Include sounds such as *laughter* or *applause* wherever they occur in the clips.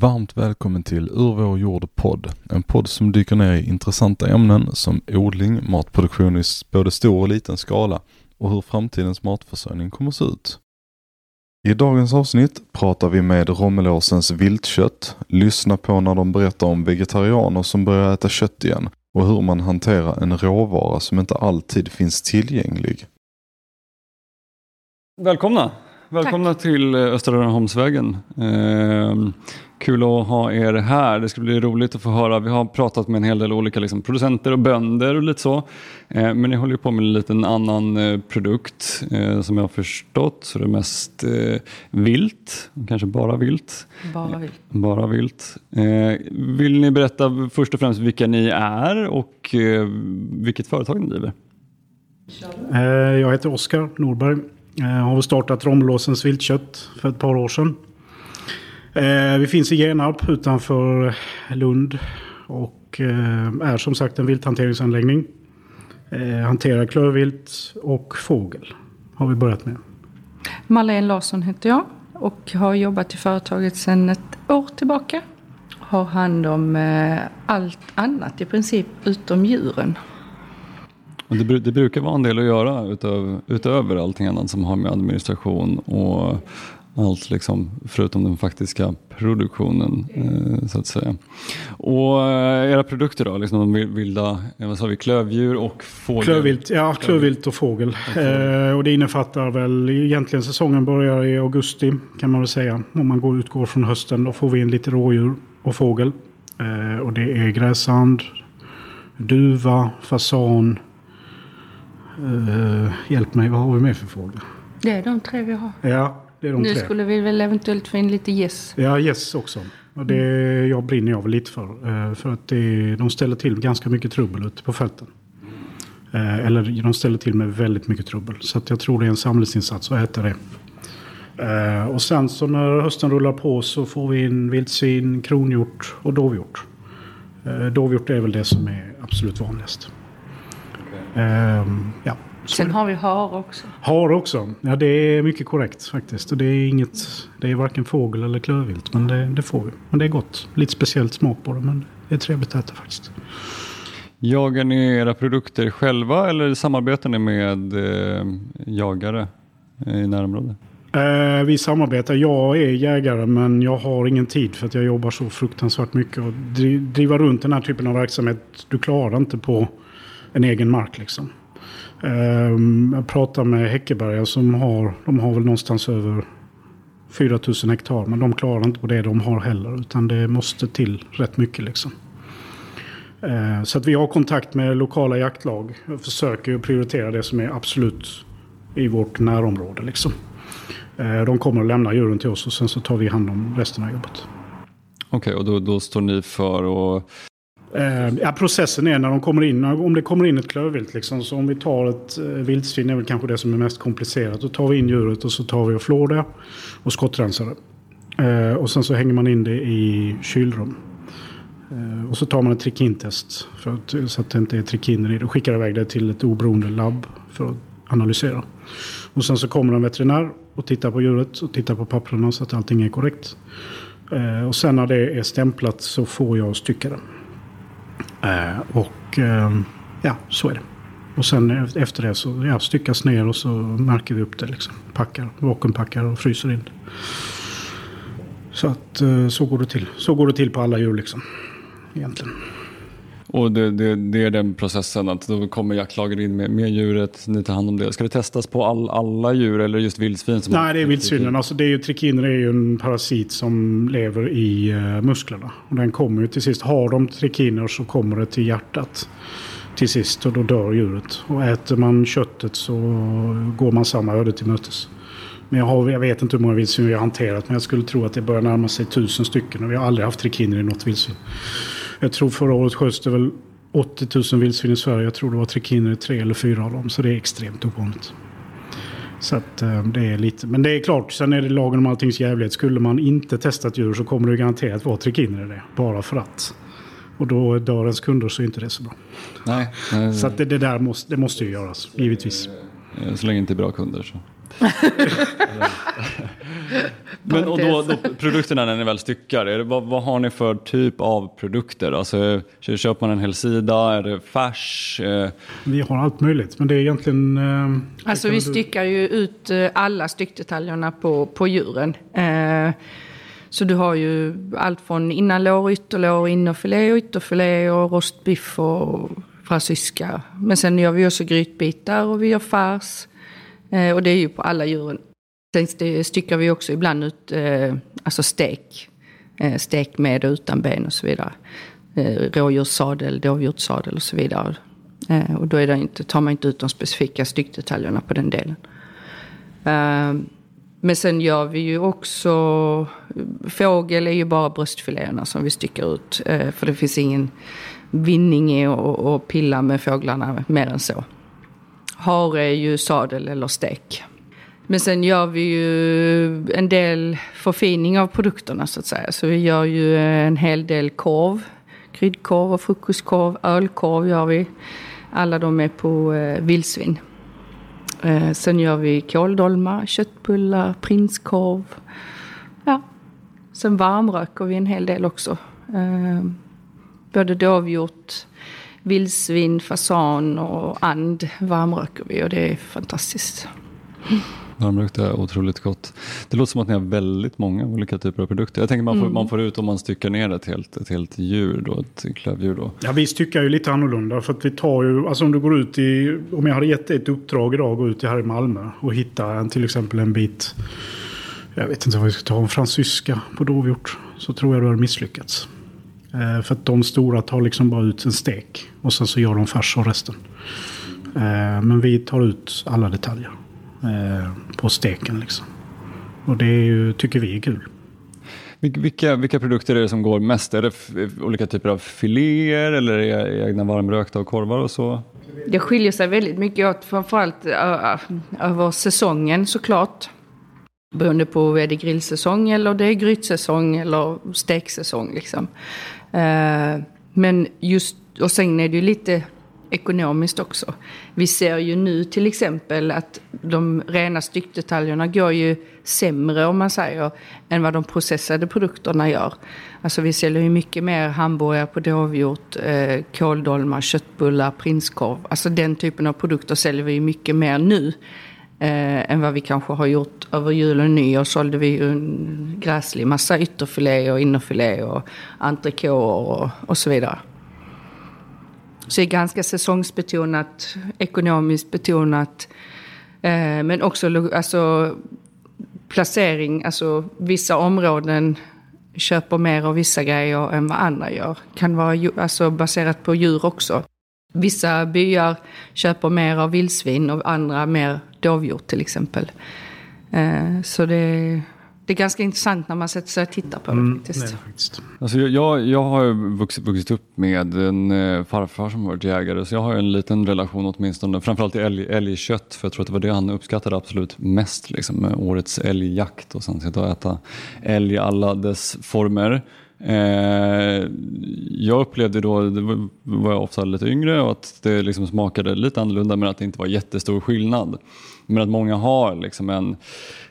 Varmt välkommen till Ur vår jord podd. En podd som dyker ner i intressanta ämnen som odling, matproduktion i både stor och liten skala och hur framtidens matförsörjning kommer att se ut. I dagens avsnitt pratar vi med Romelåsens viltkött, lyssna på när de berättar om vegetarianer som börjar äta kött igen och hur man hanterar en råvara som inte alltid finns tillgänglig. Välkomna! Välkomna Tack. till eh, Östra Rönneholmsvägen. Eh, kul att ha er här. Det ska bli roligt att få höra. Vi har pratat med en hel del olika liksom, producenter och bönder och lite så. Eh, men ni håller på med en liten annan eh, produkt eh, som jag har förstått. Så det är mest eh, vilt, kanske bara vilt. Bara vilt. Bara vilt. vill ni berätta först och främst vilka ni är och vilket företag ni driver? Jag heter Oskar Norberg Eh, har startat Romelåsens viltkött för ett par år sedan. Eh, vi finns i Genarp utanför Lund och eh, är som sagt en vilthanteringsanläggning. Hanterar klövvilt och fågel har vi börjat med. Marlene Larsson heter jag och har jobbat i företaget sedan ett år tillbaka. Har hand om allt annat i princip utom djuren. Det, det, brukar vara en del att göra utav, utöver allting annat som har med administration och allt liksom, förutom den faktiska produktionen eh, så att säga. Och eh, era produkter då, liksom de vilda, eh, vad sa vi, klövdjur och fågel? Klövvilt, ja, klövvilt och fågel. Eh, och det innefattar väl egentligen säsongen börjar i augusti kan man väl säga. Om man går, utgår från hösten då får vi in lite rådjur och fågel. Eh, och det är gräsand, duva, fasan, Uh, hjälp mig, vad har vi med för fåglar? Det är de tre vi har. Ja, det är de nu tre. Skulle vi väl eventuellt få in lite gäss. Ja, gäss också. Och det mm. jag brinner jag väl lite för. Uh, för att det, de ställer till ganska mycket trubbel ute på fälten. Uh, eller de ställer till med väldigt mycket trubbel. Så att jag tror det är en samhällsinsats att äta det. Uh, och sen så när hösten rullar på så får vi in vildsvin, kronhjort och dovhjort. Dovhjort är väl det som är absolut vanligast. Um, ja. Sen har vi har också. Har också. Ja, det är mycket korrekt faktiskt. Och det är inget, det är varken fågel eller klövvilt. Men det, det får vi. Men det är gott. Lite speciellt smak på det. Men det är trevligt att äta faktiskt. Jagar ni era produkter själva eller samarbetar ni med eh, jagare i närområdet? Eh, vi samarbetar. Jag är jägare men jag har ingen tid för att jag jobbar så fruktansvärt mycket. Och driva runt den här typen av verksamhet, du klarar inte på en egen mark liksom. Ehm, jag pratar med Häckeberga som har, de har väl någonstans över 4000 hektar. Men de klarar inte på det de har heller. Utan det måste till rätt mycket liksom. Ehm, så att vi har kontakt med lokala jaktlag. och försöker prioritera det som är absolut i vårt närområde liksom. Ehm, de kommer att lämna djuren till oss och sen så tar vi hand om resten av jobbet. Okej, okay, och då, då står ni för att Eh, ja, processen är när de kommer in, om det kommer in ett klövvilt. Liksom, så om vi tar ett eh, vildsvin, är väl kanske det som är mest komplicerat. Då tar vi in djuret och så tar vi och flår det och skottrensar det. Eh, och sen så hänger man in det i kylrum. Eh, och så tar man ett trikintest för att, så att det inte är trikiner i det. Och skickar iväg det till ett oberoende labb för att analysera. Och sen så kommer en veterinär och tittar på djuret och tittar på papperna så att allting är korrekt. Eh, och sen när det är stämplat så får jag stycka det. Eh, och ehm, ja, så är det. Och sen efter det så ja, styckas ner och så märker vi upp det. Liksom. Packar, vakuumpackar och fryser in. Så att eh, så går det till. Så går det till på alla djur liksom. Egentligen. Och det, det, det, är den processen att då kommer jaktlagen in med, med djuret, ni tar hand om det. Ska det testas på all, alla djur eller just vildsvin? Som Nej, det är vildsvinen. Alltså det är ju, trikiner är ju en parasit som lever i uh, musklerna. Och den kommer ju till sist, har de trikiner så kommer det till hjärtat till sist och då dör djuret. Och äter man köttet så går man samma öde till mötes. Men jag, har, jag vet inte hur många vildsvin vi har hanterat men jag skulle tro att det börjar närma sig tusen stycken och vi har aldrig haft trikiner i något vildsvin. Jag tror förra året sköts det väl 80 000 vildsvin i Sverige. Jag tror det var trikiner i tre eller fyra av dem. Så det är extremt ovanligt. Så att eh, det är lite. Men det är klart, sen är det lagen om alltings jävlighet. Skulle man inte testa ett djur så kommer det garanterat vara trikiner i det. Bara för att. Och då dör ens kunder så är inte det så bra. Nej. nej så att det, det där måste, det måste ju göras, givetvis. Eh, så länge det inte är bra kunder så. *laughs* Men och då, då, produkterna när ni väl styckar, är det, vad, vad har ni för typ av produkter? Alltså, köper man en hel sida, är det färs? Eh, Vi har allt möjligt, men det är egentligen... Eh, Alltså vi du- styckar ju ut eh, alla styckdetaljerna på, på djuren. Eh, så du har ju allt från innanlår, ytterlår, innerfilé och ytterfilé och rostbiff och fransyska. Men sen gör vi också grytbitar och vi gör färs. Eh, och det är ju på alla djuren. Sen styckar vi också ibland ut eh, alltså stek. Eh, stek med och utan ben och så vidare. Eh, rådjurssadel, dovhjortssadel och så vidare. Eh, och då är det inte, tar man inte ut de specifika styckdetaljerna på den delen. Eh, men sen gör vi ju också... Fågel är ju bara bröstfiléerna som vi styckar ut. Eh, för det finns ingen vinning i att pilla med fåglarna mer än så. Hare är ju sadel eller stek. Men sen gör vi ju en del förfining av produkterna så att säga. Så vi gör ju en hel del korv. Kryddkorv och frukostkorv, ölkorv gör vi. Alla de är på eh, vildsvin. Eh, sen gör vi kåldolmar, köttbullar, prinskorv. Ja. Sen varmröker vi en hel del också. Eh, både dovhjort, vildsvin, fasan och and varmröker vi och det är fantastiskt. Varmrökt är otroligt gott. Det låter som att ni har väldigt många olika typer av produkter. Jag tänker man får, man får ut om man styckar ner ett helt, ett helt djur, då, ett klövdjur. Då. Ja, vi styckar ju lite annorlunda. För att vi tar ju, alltså om du går ut i, om jag hade gett dig ett uppdrag idag, gå ut i här i Malmö och hitta en, till exempel en bit, jag vet inte vad vi ska ta, en fransyska på dovhjort. Så tror jag du har misslyckats. Eh, för att de stora tar liksom bara ut en stek och sen så gör de färs av resten. Eh, men vi tar ut alla detaljer eh, på steken liksom. Och det är ju, tycker vi är kul. Vil- Vilka, vilka produkter är det som går mest? Är det olika typer av filéer eller är det egna varmrökta och korvar och så? Det skiljer sig väldigt mycket åt framförallt över säsongen såklart. Beroende på är det grillsäsong eller det är grytsäsong eller steksäsong liksom. Eh, men just, och sen är det ju lite ekonomiskt också. Vi ser ju nu till exempel att de rena styckdetaljerna går ju sämre om man säger än vad de processade produkterna gör. Alltså vi säljer ju mycket mer hamburgare på dovhjort, eh, kåldolmar, köttbullar, prinskorv. Alltså den typen av produkter säljer vi ju mycket mer nu eh, än vad vi kanske har gjort över jul och nyår. sålde vi ju en gräslig massa ytterfilé och innerfilé och entrecote och, och så vidare. Så det är ganska säsongsbetonat, ekonomiskt betonat. Eh, men också alltså, placering, alltså vissa områden köper mer av vissa grejer än vad andra gör. Kan vara alltså, baserat på djur också. Vissa byar köper mer av vildsvin och andra mer dovhjort till exempel. Eh, så det, det är ganska intressant när man sätter sig och tittar på det Mm, faktiskt. det faktiskt. Alltså jag, jag, har ju vuxit, vuxit upp med en eh, farfar som varit jägare så jag har ju en liten relation åtminstone, framförallt till älg, älgkött för jag tror att det var det han uppskattade absolut mest, liksom, årets älgjakt och sen sitta och äta älg i alla dess former. Eh, jag upplevde då, det var, var jag ofta lite yngre och att det liksom smakade lite annorlunda men att det inte var jättestor skillnad. Men att många har liksom en,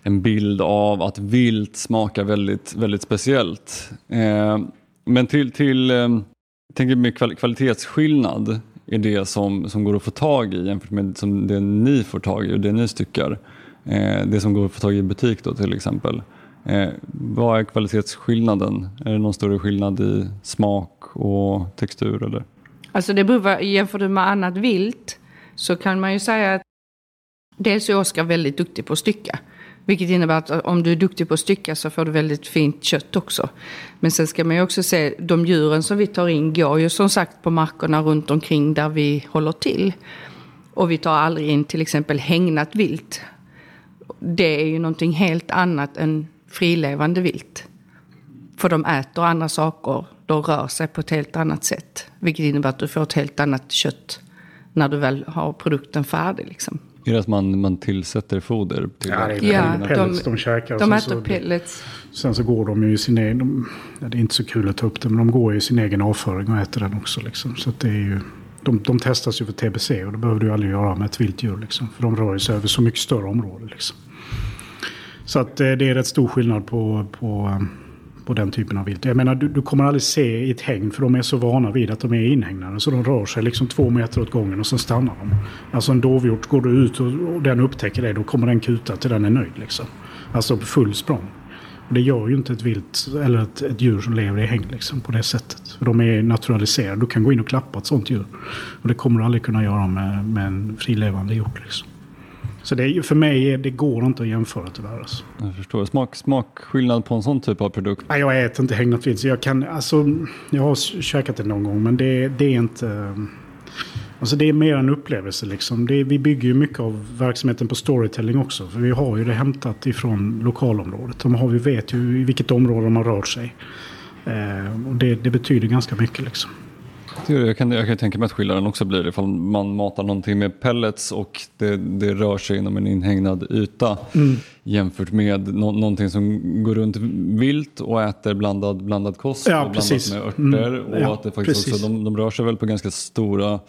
en bild av att vilt smakar väldigt, väldigt speciellt. Eh, men till, till eh, tänker med kval- kvalitetsskillnad är det som, som går att få tag i jämfört med som det ni får tag i och det ni styckar. Eh, det som går att få tag i i butik då till exempel. Eh, vad är kvalitetsskillnaden? Är det någon större skillnad i smak och textur? Eller? Alltså det beror, jämför du med annat vilt så kan man ju säga att dels är Oskar väldigt duktig på att stycka. Vilket innebär att om du är duktig på att stycka så får du väldigt fint kött också. Men sen ska man ju också se, de djuren som vi tar in går ju som sagt på markerna runt omkring där vi håller till. Och vi tar aldrig in till exempel hägnat vilt. Det är ju någonting helt annat än frilevande vilt. För de äter andra saker, de rör sig på ett helt annat sätt. Vilket innebär att du får ett helt annat kött när du väl har produkten färdig. Liksom. Är det att man, man tillsätter foder? Till Ja, det är Ja, pellets de- de, de käkar. och De sen äter så, pellets. Sen så går de ju i sin egen... De, det är inte så kul att ta upp det, men de går ju i sin egen avföring och äter den också. Liksom. Så att det är ju, de, de testas ju för TBC och det behöver du aldrig göra med ett vilt djur. Liksom. För de rör sig över så mycket större område. Liksom. Så att eh, det är rätt stor skillnad på, på, på den typen av vilt. Jag menar, du, du kommer aldrig se i ett hägn för de är så vana vid att de är inhägnade. Så de rör sig liksom två meter åt gången och sen stannar de. Alltså en dovhjort, går du ut och, och den upptäcker det, då kommer den kuta till den är nöjd. Liksom. Alltså full språng. Och det gör ju inte ett vilt eller ett, ett djur som lever i hägn liksom, på det sättet. För de är naturaliserade. Du kan gå in och klappa ett sånt djur. Och det kommer du aldrig kunna göra med, med en frilevande hjort. Liksom. Så det, för mig det går inte att jämföra tyvärr. Alltså. Jag förstår. Smak, smakskillnad på en sån typ av produkt? Nej, jag äter inte hägnat vilt. Jag, kan, alltså, jag har käkat det någon gång men det, det är inte... Alltså det är mer en upplevelse liksom. Det, vi bygger ju mycket av verksamheten på storytelling också. För vi har ju det hämtat ifrån lokalområdet. De har, vi vet ju i vilket område de har rört sig. Eh, och det, det betyder ganska mycket liksom. Jag kan, jag kan tänka mig att skillnaden också blir ifall man matar någonting med pellets och det, det rör sig inom en inhägnad yta mm. jämfört med no, någonting som går runt vilt och äter blandad, blandad kost ja, och precis. blandat med örter. Mm. Och ja, att det faktiskt också, de, de, rör sig väl på ganska stora ja.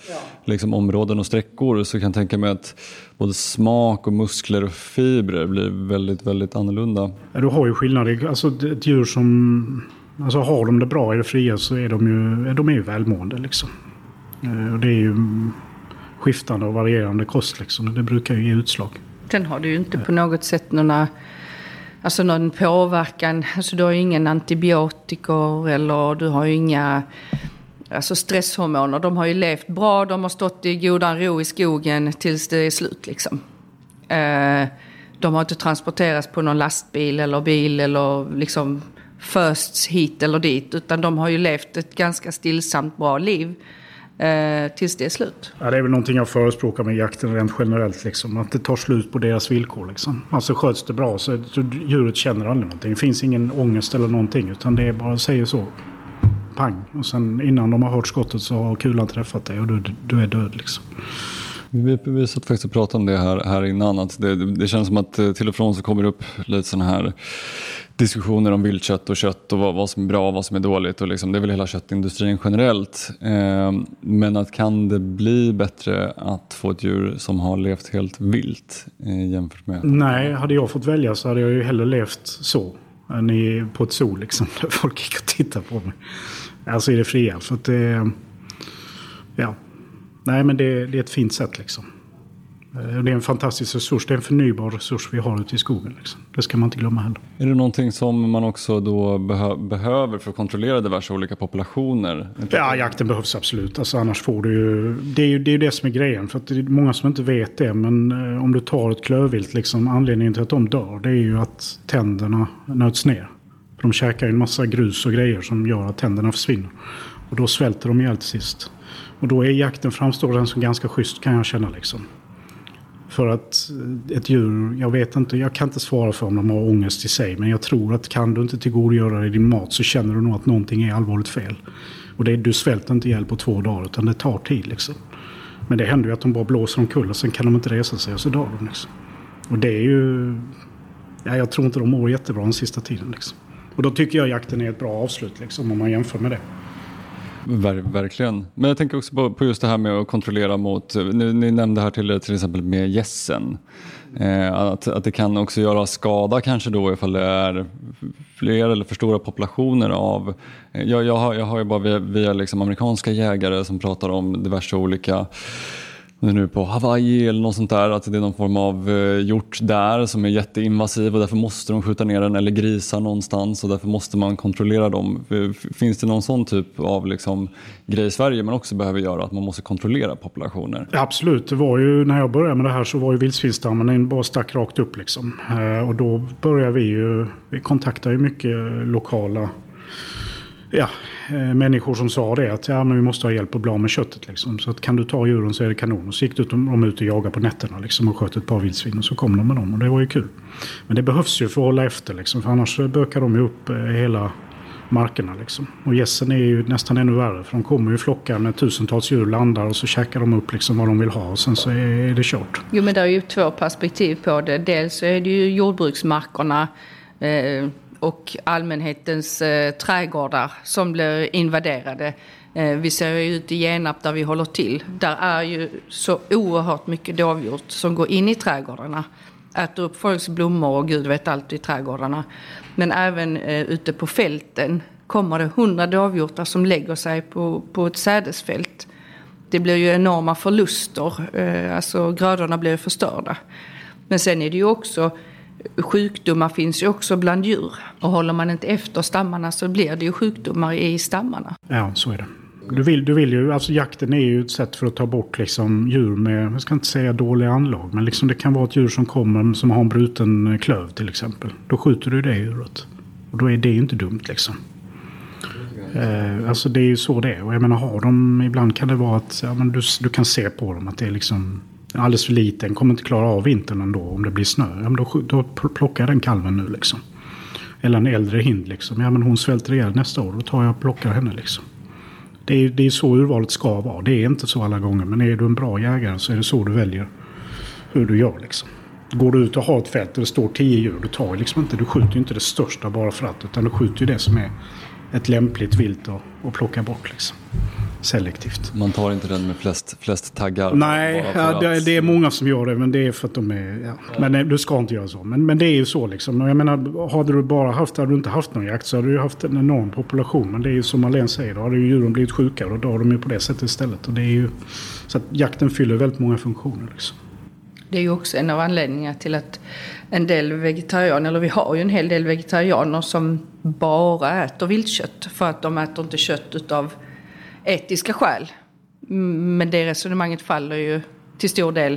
liksom, områden och sträckor så jag kan tänka mig att både smak och muskler och fibrer blir väldigt, väldigt annorlunda. Ja, du har ju skillnader. Alltså ett djur som Alltså har de det bra i det fria så är de ju, de är ju välmående liksom. Eh, och det är ju skiftande och varierande kost liksom. Det brukar ju ge utslag. Sen har du ju inte på något sätt några, alltså någon påverkan. Alltså du har ju ingen antibiotikor eller du har ju inga alltså stresshormoner. De har ju levt bra, de har stått i godan ro i skogen tills det är slut liksom. Eh, de har inte transporterats på någon lastbil eller bil eller liksom först hit eller dit. Utan de har ju levt ett ganska stillsamt bra liv eh, tills det är slut. Ja, det är väl någonting jag förespråkar med jakten rent generellt. Liksom. Att det tar slut på deras villkor. Liksom. Alltså sköts det bra så, så djuret känner aldrig någonting. Det finns ingen ångest eller någonting. Utan det är bara säger så. Pang. Och sen innan de har hört skottet så har kulan träffat dig och du, du är död. Liksom. Vi, vi satt faktiskt och pratade om det här, här innan. Att det, det känns som att eh, till och från så kommer det upp lite sådana här diskussioner om viltkött och kött och vad, vad som är bra och vad som är dåligt. Och liksom, det är väl hela köttindustrin generellt. Eh, men att kan det bli bättre att få ett djur som har levt helt vilt eh, jämfört med? Nej, hade jag fått välja så hade jag ju hellre levt så. Än i, på ett zoo liksom, *laughs* där folk gick och tittade på mig. Alltså i det fria. För att det, ja. Nej men det, det är ett fint sätt liksom. Eh, det är en fantastisk resurs. Det är en förnybar resurs vi har ute i skogen. Liksom. Det ska man inte glömma heller. Är det någonting som man också då behö behöver för att kontrollera diverse olika populationer? Ja, jakten behövs absolut. Alltså, annars får du ju... Det är ju det, är det som är grejen. För det är många som inte vet det. Men eh, om du tar ett klövvilt, liksom, anledningen till att de dör det är ju att tänderna nöts ner. För de käkar en massa grus och grejer som gör att tänderna försvinner. Och då svälter de ihjäl till sist. Och då är jakten framstår den som ganska schysst kan jag känna liksom. För att ett djur, jag vet inte, jag kan inte svara för om de har ångest i sig. Men jag tror att kan du inte tillgodogöra dig din mat så känner du nog att någonting är allvarligt fel. Och det, du svälter inte ihjäl på två dagar utan det tar tid liksom. Men det händer ju att de bara blåser omkull och sen kan de inte resa sig och så dör de liksom. Och det är ju... Ja, jag tror inte de mår jättebra den sista tiden liksom. Och då tycker jag jakten är ett bra avslut liksom om man jämför med det. Ver, verkligen. Men jag tänker också på, på, just det här med att kontrollera mot, ni, ni nämnde här till, till exempel med gässen. Eh, att, att det kan också göra skada kanske då ifall det är fler eller för stora populationer av, eh, jag, jag, har, jag har ju bara via, via liksom amerikanska jägare som pratar om diverse olika nu på Hawaii eller något sånt där, att det är någon form av eh, hjort där som är jätteinvasiv och därför måste de skjuta ner den eller grisar någonstans och därför måste man kontrollera dem. Finns det någon sån typ av liksom, grej i Sverige man också behöver göra, att man måste kontrollera populationer? Absolut, det var ju när jag började med det här så var ju vildsvinsstammen bara stack rakt upp liksom. Eh, och då började vi ju, vi kontaktade ju mycket lokala ja, eh, människor som sa det att ja, men vi måste ha hjälp att bli av med köttet. Liksom. Så att kan du ta djuren så är det kanon. Och så gick de ut och jagade på nätterna liksom, och sköt ett par vildsvin och så kom de med dem och det var ju kul. Men det behövs ju för att hålla efter liksom, för annars bökar de ju upp eh, hela markerna. Liksom. Och gässen är ju nästan ännu värre för de kommer ju flockar med tusentals djur landar och så käkar de upp liksom vad de vill ha och sen så är det kört. Jo men det är ju två perspektiv på det. Dels är det ju jordbruksmarkerna eh, och allmänhetens eh, trädgårdar som blir invaderade. Eh, vi ser ju ut i Genarp där vi håller till. Där är ju så oerhört mycket dovhjort som går in i trädgårdarna. äter upp folks blommor och gud vet allt i trädgårdarna. Men även eh, ute på fälten kommer det hundra dovhjortar som lägger sig på, på ett sädesfält. Det blir ju enorma förluster, eh, alltså grödorna blir förstörda. Men sen är det ju också sjukdomar finns ju också bland djur. Och håller man inte efter stammarna så blir det ju sjukdomar i stammarna. Ja, så är det. Du vill, du vill ju, alltså jakten är ju ett sätt för att ta bort liksom djur med, jag ska inte säga dåliga anlag, men liksom det kan vara ett djur som kommer som har en bruten klöv till exempel. Då skjuter du det djuret. Och då är det ju inte dumt liksom. Eh, alltså det är ju så det är. Och jag menar har de, ibland kan det vara att ja, men du, du kan se på dem att det är liksom alldeles för liten, kommer inte klara av vintern ändå om det blir snö. Ja, men då, då plockar jag den kalven nu liksom. Eller en äldre hind liksom. Ja men hon svälter ihjäl nästa år. Då tar jag och plockar henne liksom. Det är, det är så urvalet ska vara. Det är inte så alla gånger. Men är du en bra jägare så är det så du väljer hur du gör liksom. Går du ut och har ett fält där det står tio djur. Du tar liksom inte, du skjuter ju inte det största bara för att. Utan du skjuter ju det som är ett lämpligt vilt att, att plocka bort liksom selektivt. Man tar inte den med flest, flest taggar? Nej, ja, det, det, är många som gör det. Men det är för att de är... Ja. Men nej, du ska inte göra så. Men, men det är ju så liksom. jag menar, hade du bara haft, hade du inte haft någon jakt så hade du haft en enorm population. Men det är ju som Marlene säger, då hade ju djuren blivit sjuka och då dör de ju på det sättet istället. Och det är ju, så att jakten fyller väldigt många funktioner. Liksom. Det är ju också en av anledningarna till att en del vegetarianer, eller vi har ju en hel del vegetarianer som bara äter viltkött. För att de äter inte kött utav etiska skäl. Mm, men det resonemanget faller ju till stor del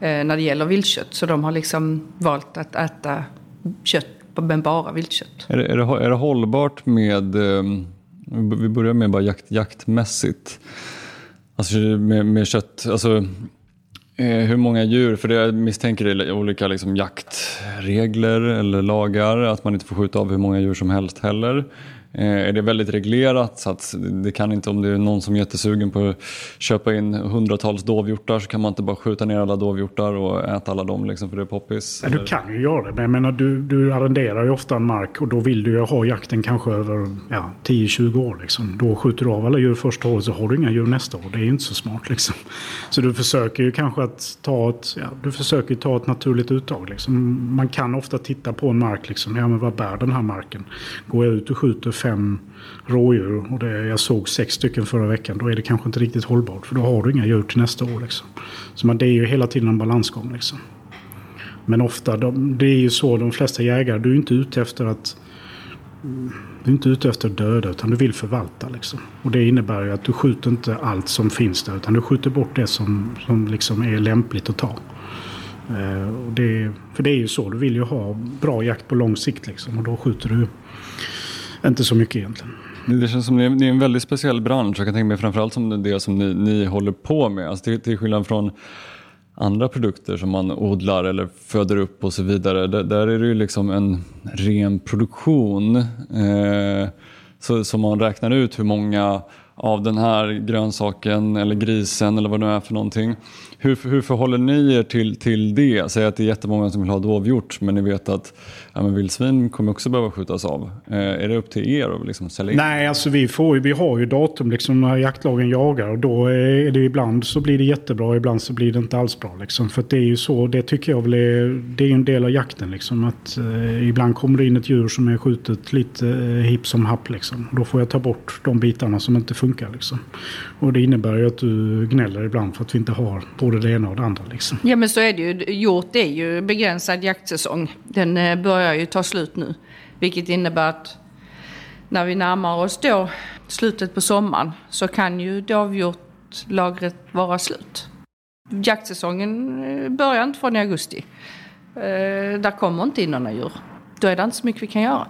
eh, när det gäller viltkött. Så de har liksom valt att äta kött men bara viltkött. Är det, är det, är det hållbart med, ehm, vi börjar med bara jakt, jaktmässigt, alltså med, med kött, alltså eh, hur många djur, för det jag misstänker är olika liksom jaktregler eller lagar, att man inte får skjuta av hur många djur som helst heller. Eh, är det väldigt reglerat så att det kan inte, om det är någon som är jättesugen på att köpa in hundratals dovhjortar så kan man inte bara skjuta ner alla dovhjortar och äta alla dem liksom för det är poppis? Ja, du kan ju göra det, men jag menar du, du arrenderar ju ofta en mark och då vill du ju ha jakten kanske över ja, 10-20 år. Liksom. Då skjuter du av alla djur första året så har du inga djur nästa år. Det är ju inte så smart liksom. Så du försöker ju kanske att ta ett, ja, du försöker ta ett naturligt uttag. Liksom. Man kan ofta titta på en mark, liksom, ja men vad bär den här marken? Går jag ut och skjuter fem rådjur och det, jag såg sex stycken förra veckan. Då är det kanske inte riktigt hållbart. För då har du inga djur till nästa år. Liksom. Så man, det är ju hela tiden en balansgång. Liksom. Men ofta, de, det är ju så de flesta jägare, du är inte ute efter att du är inte ute efter att döda utan du vill förvalta. Liksom. Och det innebär ju att du skjuter inte allt som finns där utan du skjuter bort det som, som liksom är lämpligt att ta. Eh, och det, för det är ju så, du vill ju ha bra jakt på lång sikt liksom, och då skjuter du inte så mycket egentligen. Det känns som det är en väldigt speciell bransch. Jag kan tänka mig framförallt som det som ni, ni håller på med. Alltså till, till skillnad från andra produkter som man odlar eller föder upp och så vidare. Där, där är det ju liksom en ren produktion. Eh, så, så man räknar ut hur många av den här grönsaken eller grisen eller vad det nu är för någonting hur, hur förhåller ni er till, till det? Säg att det är jättemånga som vill ha dovhjort men ni vet att ja, men vildsvin kommer också behöva skjutas av. Eh, är det upp till er att liksom sälja in? Nej, alltså vi, får, vi har ju datum liksom när jaktlagen jagar och då är det ibland så blir det jättebra ibland så blir det inte alls bra. Liksom. För det är ju så, det tycker jag väl är, det är en del av jakten liksom. Att, eh, ibland kommer det in ett djur som är skjutet lite eh, hipp som happ liksom. Då får jag ta bort de bitarna som inte funkar liksom. Och det innebär ju att du gnäller ibland för att vi inte har både det ena och det andra. Liksom. Ja men så är det ju. Hjort är ju begränsad jaktsäsong. Den eh, börjar ju ta slut nu. Vilket innebär att när vi närmar oss då slutet på sommaren så kan ju dovhjortlagret vara slut. Jaktsäsongen eh, börjar inte från i augusti. Eh, där kommer inte in några djur. Då är det inte så mycket vi kan göra.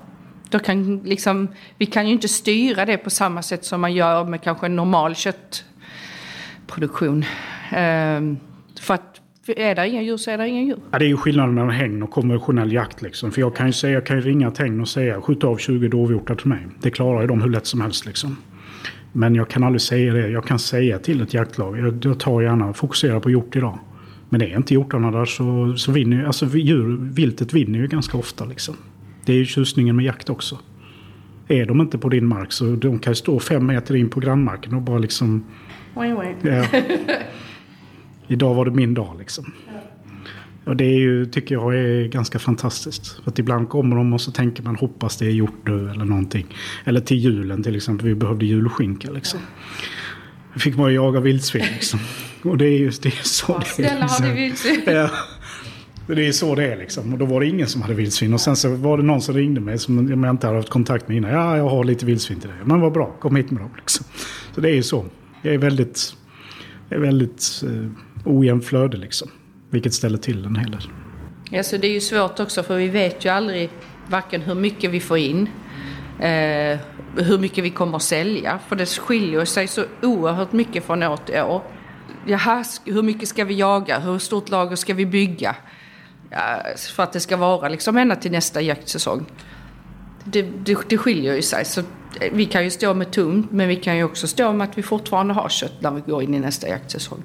Då kan liksom, vi kan ju inte styra det på samma sätt som man gör med kanske en normal köttproduktion. För att är det inga djur så är det inga djur. Ja, det är ju skillnaden mellan hägn och konventionell jakt. Liksom. För jag kan ju, säga, jag kan ju ringa ett hägn och säga skjut av 20 dovhjortar till mig. Det klarar ju de hur lätt som helst. Liksom. Men jag kan aldrig säga det. Jag kan säga till ett jaktlag, jag, jag tar gärna, fokusera på hjort idag. Men är inte hjortarna där så, så vinner alltså djur, viltet vinner ju ganska ofta. Liksom. Det är ju tjusningen med jakt också. Är de inte på din mark så de kan stå fem meter in på grannmarken och bara liksom... Wait, wait. Ja. *laughs* Idag var det min dag liksom. Och det är ju, tycker jag är ganska fantastiskt. För att ibland kommer de och så tänker man hoppas det är gjort nu eller någonting. Eller till julen till exempel, vi behövde julskinka liksom. Då fick man ju jaga vildsvin liksom. Och det är ju det är så det är. Snälla har liksom. ni vildsvin? Ja. Det är så det är liksom. Och då var det ingen som hade vildsvin. Och sen så var det någon som ringde mig som jag inte hade haft kontakt med innan. Ja, jag har lite vildsvin till dig. Men vad bra, kom hit med dem. Liksom. Så det är ju så. Jag är väldigt, jag är väldigt eh, ojämn flöde liksom. Vilket ställer till en hel del. Ja, så det är ju svårt också för vi vet ju aldrig varken hur mycket vi får in, eh, hur mycket vi kommer att sälja. För det skiljer sig så oerhört mycket från år till år. Jaha, hur mycket ska vi jaga? Hur stort lager ska vi bygga? Ja, för att det ska vara liksom ända till nästa jaktsäsong. Det, det, det skiljer ju sig. Så eh, vi kan ju stå med tomt men vi kan ju också stå med att vi fortfarande har kött när vi går in i nästa jaktsäsong.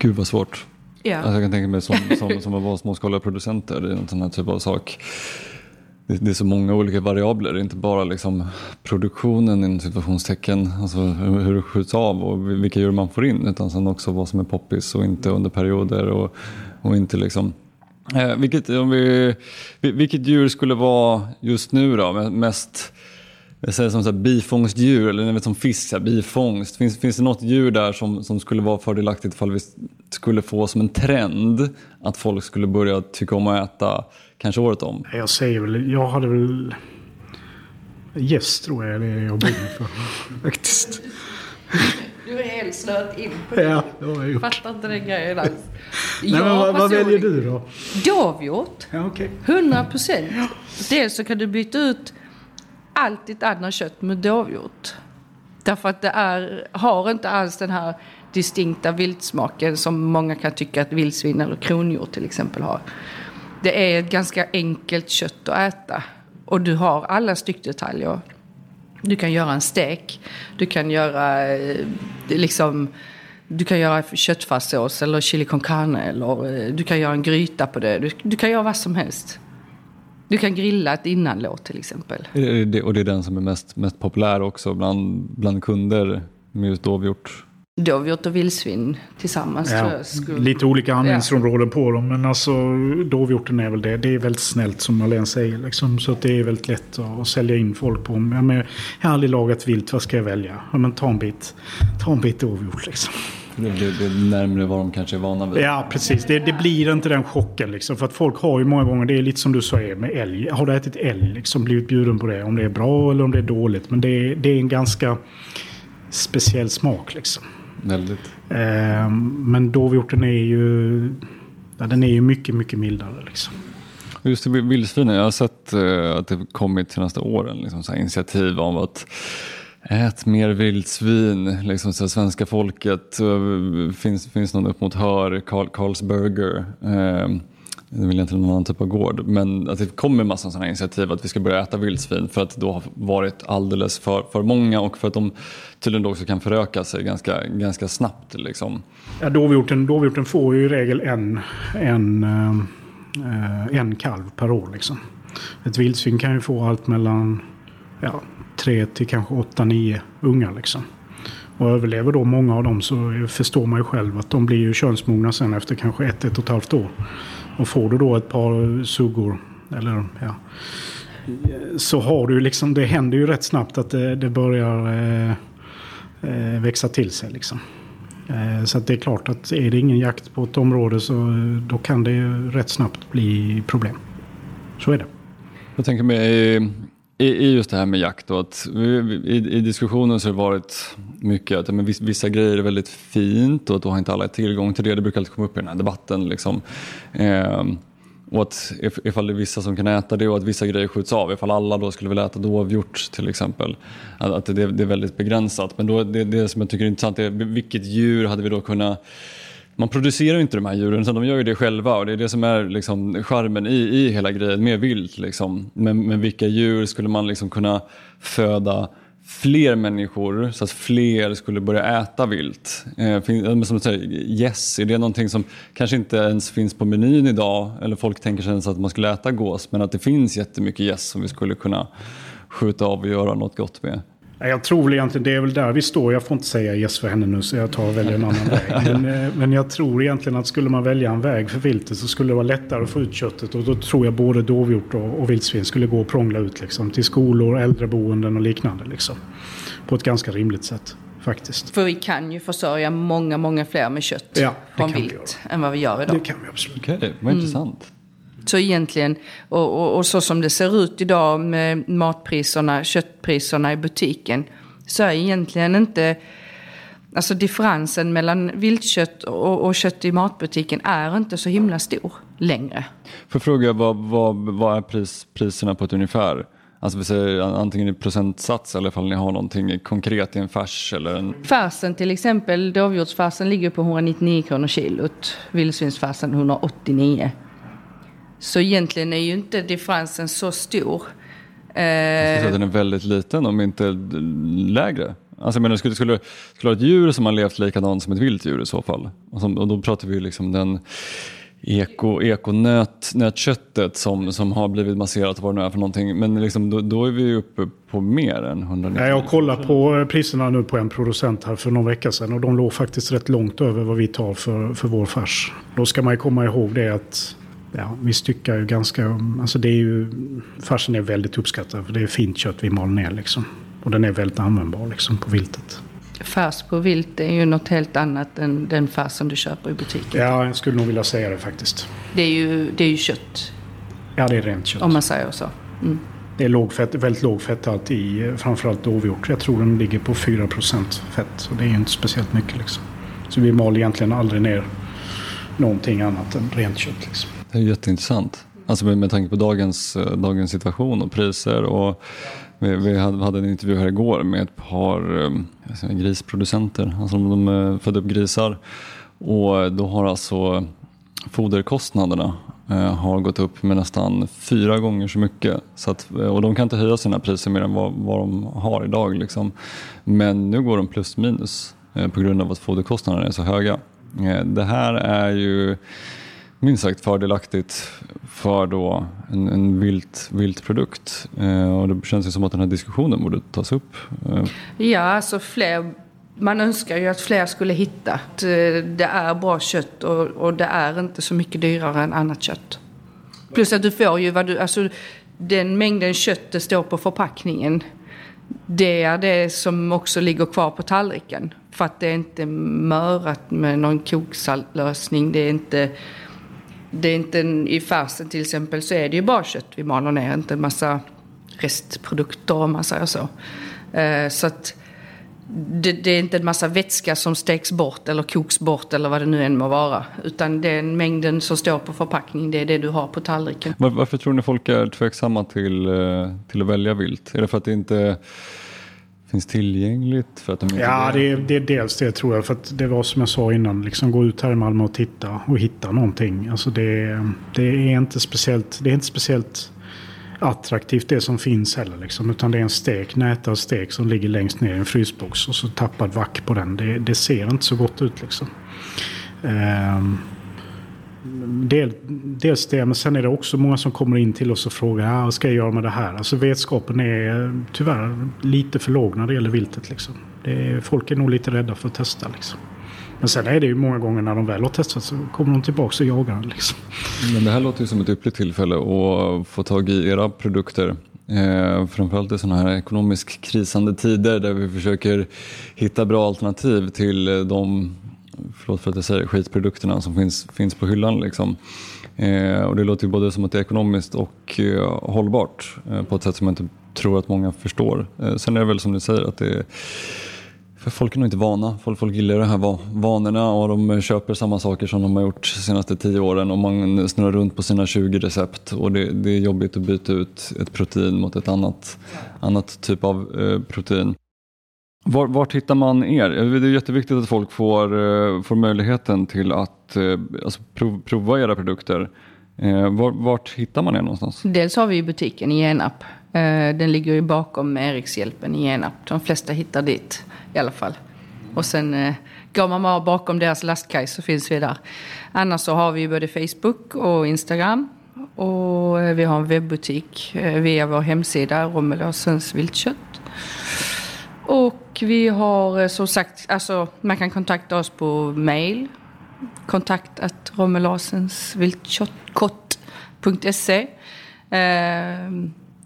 Gud vad svårt. Ja. Alltså jag kan tänka mig som, som, som att vara småskaliga producenter, det är en sån här typ av sak. Det, det är så många olika variabler, inte bara liksom produktionen inom situationstecken, alltså hur, hur det skjuts av och vilka djur man får in, utan sen också vad som är poppis och inte under perioder och, och inte liksom Eh, vilket, om vi, vil- vilket djur skulle vara just nu då me- mest jag säger som så här, bifångstdjur eller ni vet, som fisk, så här, bifångst. Finns, finns det något djur där som, som skulle vara fördelaktigt ifall vi skulle få som en trend att folk skulle börja tycka om att äta kanske året om? Jag säger väl, jag hade väl... Gäst tror jag är det jag brinner för. Faktiskt. Du är helt slöt in på Ja, det har jag gjort. Fattar inte den grejen alls. Nej, men vad, vad väljer du då? Dovhjort. Ja, okej. 100 procent. Dels så kan du byta ut allt ditt kött med dovhjort. Därför att det är, har inte alls den här distinkta viltsmaken som många kan tycka att vildsvin eller kronhjort till exempel har. Det är ett ganska enkelt kött att äta. Och du har alla styckdetaljer. Du kan göra en stek. Du kan göra eh, liksom... Du kan göra köttfärssås eller chili con carne eller eh, du kan göra en gryta på det. Du, du kan göra vad som helst. Du kan grilla ett innanlåt till exempel. Det- det- Och det är den som är mest, mest populär också bland, bland kunder med just dovhjort. Dovhjort och vildsvin tillsammans tror Ja, jag skulle... lite olika användningsområden på dem. Men alltså dovhjorten är väl det. Det är väldigt snällt som Marlene säger. Liksom, så att det är väldigt lätt att, att sälja in folk på. Ja, men jag har aldrig lagat vilt. Vad ska jag välja? Ja, men ta en bit. Ta en bit dovhjort liksom. Det, är närmare vad de kanske är vana vid. Ja, precis. Det, det blir inte den chocken liksom. För att folk har ju många gånger, det är lite som du säger med älg. Har du ätit älg liksom, blivit bjuden på det? Om det är bra eller om det är dåligt. Men det, det är en ganska speciell smak liksom. Väldigt. Eh, men dovhjorten är ju... Ja, den är ju mycket, mycket mildare liksom. Just det, vildsvinen, jag har sett eh, att det kommit till nästa åren liksom, så här initiativ om att ät mer vildsvin, liksom, så svenska folket. Eh, finns, finns någon upp mot Hör, Carl, Carlsberger. Eh, det vill jag inte någon annan typ av gård. Men att det kommer massa sådana initiativ att vi ska börja äta vildsvin för att det då har varit alldeles för, för många och för att de tydligen då också kan föröka sig ganska, ganska snabbt. Liksom. Ja, dovhjorten, dovhjorten får ju i regel en, en, eh, eh, en kalv per år. Liksom. Ett vildsvin kan ju få allt mellan ja, tre till kanske åtta, nio ungar. Liksom. Och överlever då många av dem så förstår man ju själv att de blir ju könsmogna sen efter kanske ett, ett och ett halvt år. Och får du då ett par suggor, eller ja, så har du liksom, det händer ju rätt snabbt att det, det börjar eh, eh, växa till sig. Liksom. Eh, Så att det är klart att är det ingen jakt på ett område så då kan det ju rätt snabbt bli problem. Så är det. Jag tänker mig eh, i, i, just det här med jakt då, att vi- i, i diskussionen så har det varit mycket att men vissa grejer är väldigt fint och att då har inte alla tillgång till det. Det brukar alltid komma upp i den här debatten. Liksom. Eh, och att if, ifall det är vissa som kan äta det och att vissa grejer skjuts av. Ifall alla då skulle vilja äta dovhjort till exempel. Att, att det, det är väldigt begränsat. Men då, det, det som jag tycker är intressant är vilket djur hade vi då kunnat man producerar ju inte de här djuren, utan de gör ju det själva och det är det som är liksom charmen i, i hela grejen med vilt. Liksom. Men, men vilka djur skulle man liksom kunna föda fler människor så att fler skulle börja äta vilt? Eh, som du säger, yes, är det någonting som kanske inte ens finns på menyn idag eller folk tänker sig ens att man skulle äta gås men att det finns jättemycket gäss som vi skulle kunna skjuta av och göra något gott med? Jag tror väl egentligen det är väl där vi står. Jag får inte säga yes för henne nu så jag tar och väljer en annan väg. *laughs* Men, eh, men jag tror egentligen att skulle man välja en väg för viltet så skulle det vara lättare att få ut köttet. Och då tror jag både dovhjort och, och vildsvin skulle gå och prångla ut liksom, till skolor, äldreboenden och liknande. Liksom, på ett ganska rimligt sätt faktiskt. För vi kan ju försörja många, många fler med kött Ja, från vilt än vad vi gör idag. Det kan vi absolut. Okej, vad intressant. Så egentligen, och, och, och så som det ser ut idag med matpriserna, köttpriserna i butiken, så är egentligen inte, alltså differensen mellan viltkött och, och kött i matbutiken är inte så himla stor längre. Får jag fråga, vad, vad, vad är pris, priserna på ett ungefär? Alltså vi säger antingen i procentsats eller ifall ni har någonting konkret i en färs eller en... Färsen till exempel, dovhjortsfärsen ligger på 199 kronor kilot, vildsvinsfärsen 189. Så egentligen är ju inte differensen så stor. Jag skulle säga att den är väldigt liten om inte lägre. Alltså det skulle, skulle, skulle vara ett djur som har levt likadant som ett vilt djur i så fall. Och, som, och då pratar vi ju liksom den eko, ekonöt, nötköttet som, som har blivit masserat och vad det nu är för någonting. Men liksom, då, då är vi uppe på mer än 190. Jag kollar på priserna nu på en producent här för någon vecka sedan och de låg faktiskt rätt långt över vad vi tar för, för vår färs. Då ska man ju komma ihåg det att ja, vi styckar ju ganska... Alltså det är ju, färsen är väldigt uppskattad för det är fint kött vi mal ner liksom. Och den är väldigt användbar liksom på viltet. Färs på vilt är ju något helt annat än den färs som du köper i butiken. Ja, jag skulle nog vilja säga det faktiskt. Det, är ju, det är ju kött, Ja, det är rent kött. om man säger så. Mm. Det är låg fett, väldigt låg fetthalt i framförallt dovhjort. Jag tror den ligger på 4% fett. Så det är ju inte speciellt mycket liksom. Så vi mal egentligen aldrig ner någonting annat än rent kött liksom. Det är jätteintressant. Alltså med, med tanke på dagens, eh, dagens situation och priser. Och vi, vi hade, en intervju här igår med ett par eh, säga, grisproducenter. Alltså de eh, födde upp grisar. Och då har alltså foderkostnaderna eh, har gått upp med nästan fyra gånger så mycket. Så att, eh, och de kan inte höja sina priser mer än vad, vad de har idag. Liksom. Men nu går de plus minus eh, på grund av att foderkostnaderna är så höga. Eh, det här är ju minst sagt fördelaktigt för då en, en vilt, vilt produkt. Eh, och det känns ju som att den här diskussionen borde tas upp. Eh, Ja, alltså fler, man önskar ju att fler skulle hitta att eh, det är bra kött och, och det är inte så mycket dyrare än annat kött. Plus att du får ju vad du, alltså den mängden kött det står på förpackningen. Det är det som också ligger kvar på tallriken. För att det är inte mörat med någon koksaltlösning. Det är inte, det är inte en, i färsen till exempel så är det ju bara kött vi maler ner. Inte en massa restprodukter om man säger så. Eh, så att det, det är inte en massa vätska som steks bort eller koks bort eller vad det nu än må vara. Utan den mängden som står på förpackning, det är det du har på tallriken. Var, varför tror ni folk är tveksamma till, eh, till att välja vilt? Är det för att det inte finns tillgängligt? För att de inte Ja, det är, det är dels det tror jag. För att det var som jag sa innan. Liksom gå ut här i Malmö och titta och hitta någonting. Alltså det, det är inte speciellt, det är inte speciellt attraktivt det som finns heller. Liksom, utan det är en stek, nätad stek som ligger längst ner i en frysbox och så tappad vack på den. Det, det ser inte så gott ut liksom. Ehm, del, dels det, men sen är det också många som kommer in till oss och frågar ah, vad ska jag göra med det här? Alltså vetskapen är tyvärr lite för låg när det gäller viltet. Liksom. Det är, folk är nog lite rädda för att testa. Liksom. Men sen är det ju många gånger när de väl har testat så kommer de tillbaka och jagar den. Liksom. Men det här låter ju som ett ypperligt tillfälle att få tag i era produkter. Eh, framförallt i sådana här ekonomiskt krisande tider där vi försöker hitta bra alternativ till de, förlåt för att jag säger skitprodukterna som finns, finns på hyllan. Liksom. Eh, och det låter ju både som att det är ekonomiskt och eh, hållbart eh, på ett sätt som jag inte tror att många förstår. Eh, sen är det väl som du säger att det är för folk är nog inte vana. Folk, folk gillar de här va- vanorna och de köper samma saker som de har gjort de senaste tio åren och man snurrar runt på sina 20 recept och det, det är jobbigt att byta ut ett protein mot ett annat, annat typ av eh, protein. Var, vart hittar man er? Det är jätteviktigt att folk får, eh, får möjligheten till att eh, alltså prov, prova era produkter. Eh, var, vart hittar man er någonstans? Dels har vi ju butiken i Genarp. Den ligger ju bakom Erikshjälpen i Genarp. De flesta hittar dit i alla fall. Och sen går man bara bakom deras lastkaj så finns vi där. Annars så har vi ju både Facebook och Instagram. Och vi har en webbutik via vår hemsida Romelåsens viltkött. Och vi har eh, som sagt, alltså man kan kontakta oss på mail. Kontakt att romelasensviltkott.se. Eh,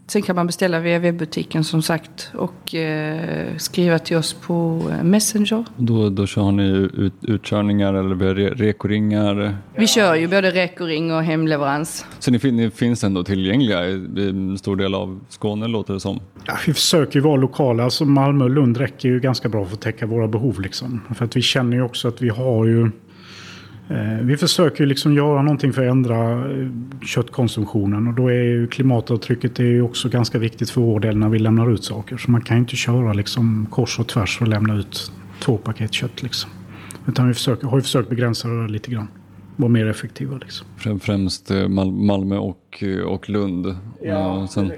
sen kan man beställa via webbutiken som sagt och eh, skriva till oss på eh, Messenger. Då, då kör ni ut, utkörningar eller re, rekoringar? Vi kör ju både rekoring och hemleverans. Så ni, ni finns ändå tillgängliga i, i en stor del av Skåne låter det som? Ja, vi försöker ju vara lokala. Alltså Malmö och Lund räcker ju ganska bra för att täcka våra behov. Liksom. För att vi känner ju också att vi har ju vi försöker liksom göra någonting för att ändra eh, köttkonsumtionen och då är ju klimatavtrycket är ju också ganska viktigt för vår del när vi lämnar ut saker. Så man kan inte köra liksom kors och tvärs och lämna ut två paket kött. Liksom. Utan vi försöker, har ju försökt begränsa det lite grann. Vara mer effektiva. Liksom. Främst eh, Malmö och, och Lund. Ja, sen...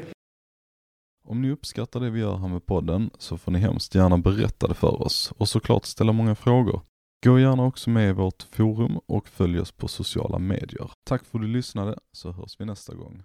Om ni uppskattar det vi gör här med podden så får ni hemskt gärna berätta det för oss och såklart ställa många frågor. Gå gärna också med i vårt forum och följ oss på sociala medier. Tack för att du lyssnade så hörs vi nästa gång.